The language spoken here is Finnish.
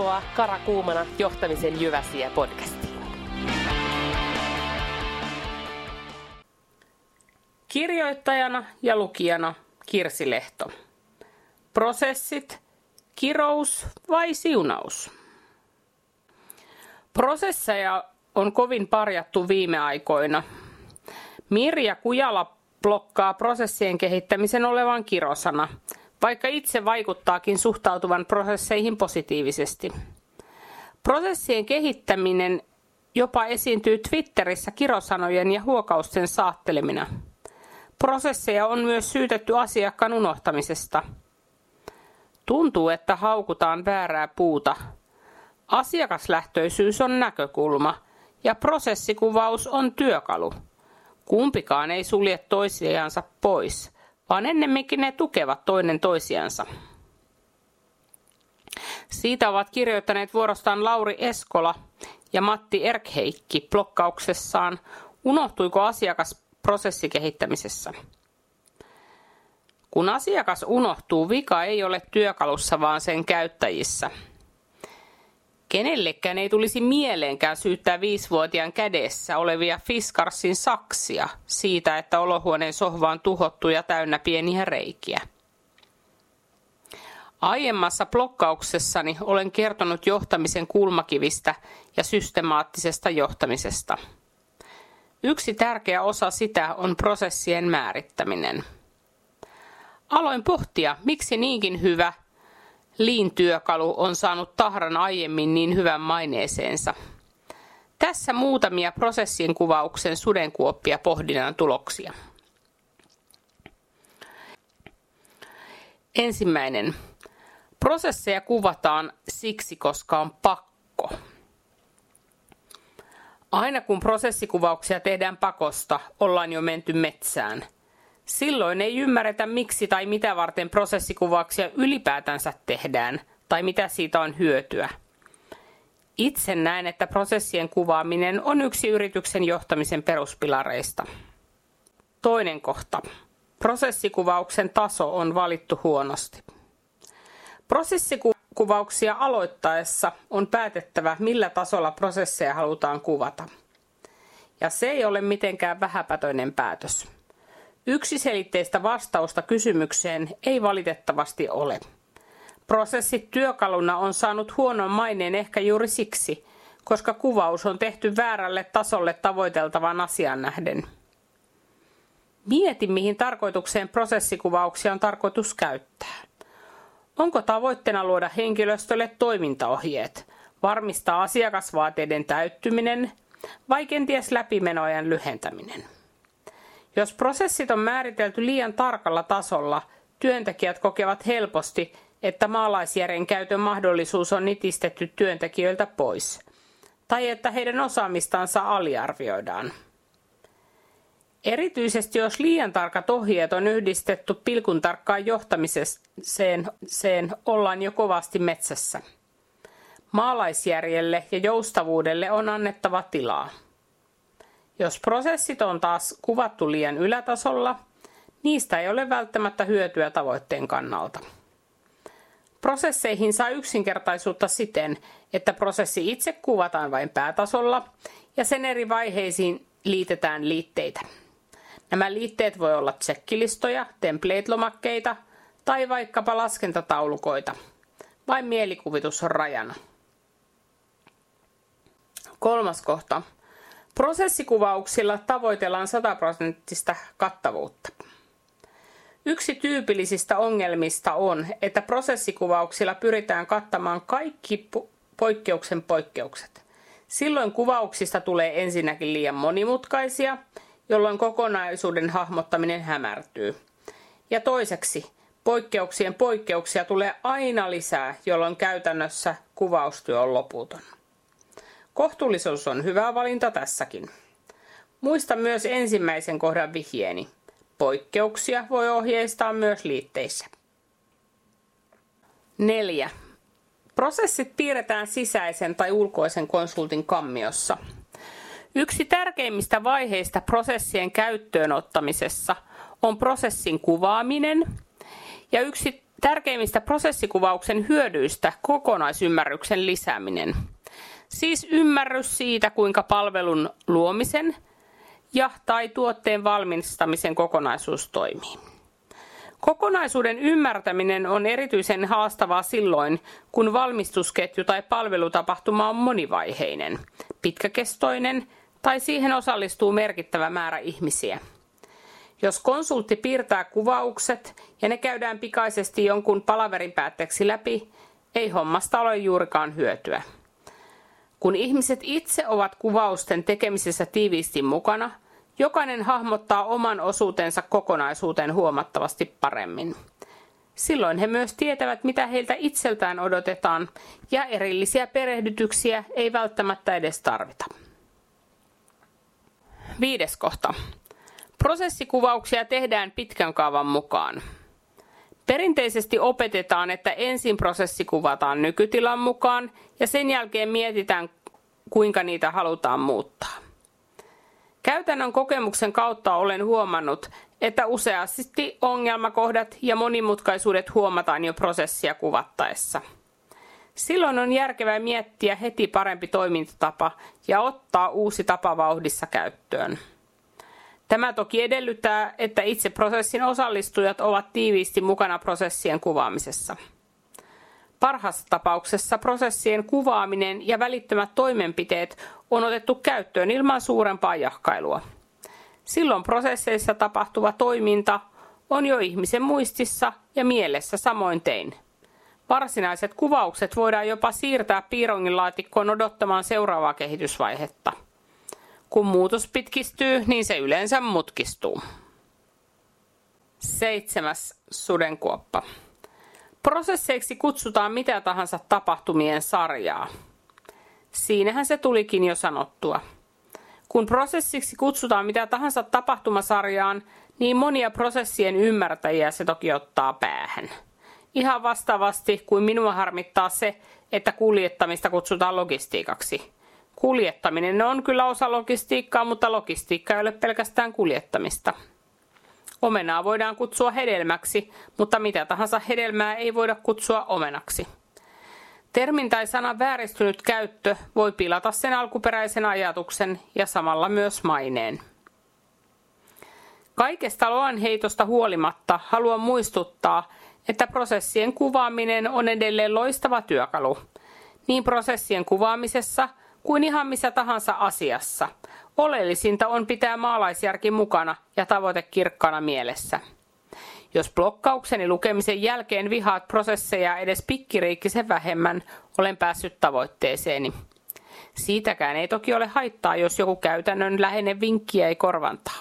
Tervetuloa Karakuumana johtamisen Jyväsiä podcastiin. Kirjoittajana ja lukijana Kirsi Lehto. Prosessit, kirous vai siunaus? Prosesseja on kovin parjattu viime aikoina. Mirja Kujala blokkaa prosessien kehittämisen olevan kirosana – vaikka itse vaikuttaakin suhtautuvan prosesseihin positiivisesti. Prosessien kehittäminen jopa esiintyy Twitterissä kirosanojen ja huokausten saattelemina. Prosesseja on myös syytetty asiakkaan unohtamisesta. Tuntuu, että haukutaan väärää puuta. Asiakaslähtöisyys on näkökulma ja prosessikuvaus on työkalu. Kumpikaan ei sulje toisiansa pois – vaan ennemminkin ne tukevat toinen toisiansa. Siitä ovat kirjoittaneet vuorostaan Lauri Eskola ja Matti Erkheikki blokkauksessaan Unohtuiko asiakas prosessikehittämisessä? Kun asiakas unohtuu, vika ei ole työkalussa, vaan sen käyttäjissä – Kenellekään ei tulisi mieleenkään syyttää viisivuotiaan kädessä olevia Fiskarsin saksia siitä, että olohuoneen sohva on tuhottu ja täynnä pieniä reikiä. Aiemmassa blokkauksessani olen kertonut johtamisen kulmakivistä ja systemaattisesta johtamisesta. Yksi tärkeä osa sitä on prosessien määrittäminen. Aloin pohtia, miksi niinkin hyvä Lean-työkalu on saanut tahran aiemmin niin hyvän maineeseensa. Tässä muutamia prosessin kuvauksen sudenkuoppia pohdinnan tuloksia. Ensimmäinen. Prosesseja kuvataan siksi, koska on pakko. Aina kun prosessikuvauksia tehdään pakosta, ollaan jo menty metsään – Silloin ei ymmärretä miksi tai mitä varten prosessikuvauksia ylipäätänsä tehdään tai mitä siitä on hyötyä. Itse näen, että prosessien kuvaaminen on yksi yrityksen johtamisen peruspilareista. Toinen kohta. Prosessikuvauksen taso on valittu huonosti. Prosessikuvauksia aloittaessa on päätettävä, millä tasolla prosesseja halutaan kuvata. Ja se ei ole mitenkään vähäpätöinen päätös. Yksiselitteistä vastausta kysymykseen ei valitettavasti ole. Prosessit työkaluna on saanut huonon maineen ehkä juuri siksi, koska kuvaus on tehty väärälle tasolle tavoiteltavan asian nähden. Mieti, mihin tarkoitukseen prosessikuvauksia on tarkoitus käyttää. Onko tavoitteena luoda henkilöstölle toimintaohjeet, varmistaa asiakasvaateiden täyttyminen vai kenties läpimenojen lyhentäminen? Jos prosessit on määritelty liian tarkalla tasolla, työntekijät kokevat helposti, että maalaisjärjen käytön mahdollisuus on nitistetty työntekijöiltä pois, tai että heidän osaamistansa aliarvioidaan. Erityisesti jos liian tarkat ohjeet on yhdistetty pilkun tarkkaan johtamiseen, ollaan jo kovasti metsässä. Maalaisjärjelle ja joustavuudelle on annettava tilaa. Jos prosessit on taas kuvattu liian ylätasolla, niistä ei ole välttämättä hyötyä tavoitteen kannalta. Prosesseihin saa yksinkertaisuutta siten, että prosessi itse kuvataan vain päätasolla ja sen eri vaiheisiin liitetään liitteitä. Nämä liitteet voi olla tsekkilistoja, template-lomakkeita tai vaikkapa laskentataulukoita. Vain mielikuvitus on rajana. Kolmas kohta. Prosessikuvauksilla tavoitellaan 100 prosenttista kattavuutta. Yksi tyypillisistä ongelmista on, että prosessikuvauksilla pyritään kattamaan kaikki poikkeuksen poikkeukset. Silloin kuvauksista tulee ensinnäkin liian monimutkaisia, jolloin kokonaisuuden hahmottaminen hämärtyy. Ja toiseksi, poikkeuksien poikkeuksia tulee aina lisää, jolloin käytännössä kuvaustyö on loputon. Kohtuullisuus on hyvä valinta tässäkin. Muista myös ensimmäisen kohdan vihjeeni. Poikkeuksia voi ohjeistaa myös liitteissä. 4. Prosessit piirretään sisäisen tai ulkoisen konsultin kammiossa. Yksi tärkeimmistä vaiheista prosessien käyttöön ottamisessa on prosessin kuvaaminen ja yksi Tärkeimmistä prosessikuvauksen hyödyistä kokonaisymmärryksen lisääminen. Siis ymmärrys siitä, kuinka palvelun luomisen ja tai tuotteen valmistamisen kokonaisuus toimii. Kokonaisuuden ymmärtäminen on erityisen haastavaa silloin, kun valmistusketju tai palvelutapahtuma on monivaiheinen, pitkäkestoinen tai siihen osallistuu merkittävä määrä ihmisiä. Jos konsultti piirtää kuvaukset ja ne käydään pikaisesti jonkun palaverin päätteeksi läpi, ei hommasta ole juurikaan hyötyä. Kun ihmiset itse ovat kuvausten tekemisessä tiiviisti mukana, jokainen hahmottaa oman osuutensa kokonaisuuteen huomattavasti paremmin. Silloin he myös tietävät, mitä heiltä itseltään odotetaan, ja erillisiä perehdytyksiä ei välttämättä edes tarvita. Viides kohta. Prosessikuvauksia tehdään pitkän kaavan mukaan. Perinteisesti opetetaan, että ensin prosessi kuvataan nykytilan mukaan ja sen jälkeen mietitään, kuinka niitä halutaan muuttaa. Käytännön kokemuksen kautta olen huomannut, että useasti ongelmakohdat ja monimutkaisuudet huomataan jo prosessia kuvattaessa. Silloin on järkevää miettiä heti parempi toimintatapa ja ottaa uusi tapa vauhdissa käyttöön. Tämä toki edellyttää, että itse prosessin osallistujat ovat tiiviisti mukana prosessien kuvaamisessa. Parhaassa tapauksessa prosessien kuvaaminen ja välittömät toimenpiteet on otettu käyttöön ilman suurempaa jahkailua. Silloin prosesseissa tapahtuva toiminta on jo ihmisen muistissa ja mielessä samoin tein. Varsinaiset kuvaukset voidaan jopa siirtää piirongin laatikkoon odottamaan seuraavaa kehitysvaihetta – kun muutos pitkistyy, niin se yleensä mutkistuu. Seitsemäs sudenkuoppa. Prosesseiksi kutsutaan mitä tahansa tapahtumien sarjaa. Siinähän se tulikin jo sanottua. Kun prosessiksi kutsutaan mitä tahansa tapahtumasarjaan, niin monia prosessien ymmärtäjiä se toki ottaa päähän. Ihan vastaavasti kuin minua harmittaa se, että kuljettamista kutsutaan logistiikaksi. Kuljettaminen on kyllä osa logistiikkaa, mutta logistiikka ei ole pelkästään kuljettamista. Omenaa voidaan kutsua hedelmäksi, mutta mitä tahansa hedelmää ei voida kutsua omenaksi. Termin tai sanan vääristynyt käyttö voi pilata sen alkuperäisen ajatuksen ja samalla myös maineen. Kaikesta loanheitosta huolimatta haluan muistuttaa, että prosessien kuvaaminen on edelleen loistava työkalu. Niin prosessien kuvaamisessa – kuin ihan missä tahansa asiassa. Oleellisinta on pitää maalaisjärki mukana ja tavoite kirkkana mielessä. Jos blokkaukseni lukemisen jälkeen vihaat prosesseja edes pikkiriikkisen vähemmän, olen päässyt tavoitteeseeni. Siitäkään ei toki ole haittaa, jos joku käytännön läheinen vinkki ei korvantaa.